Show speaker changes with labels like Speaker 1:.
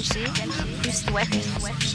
Speaker 1: Jamshi, East West.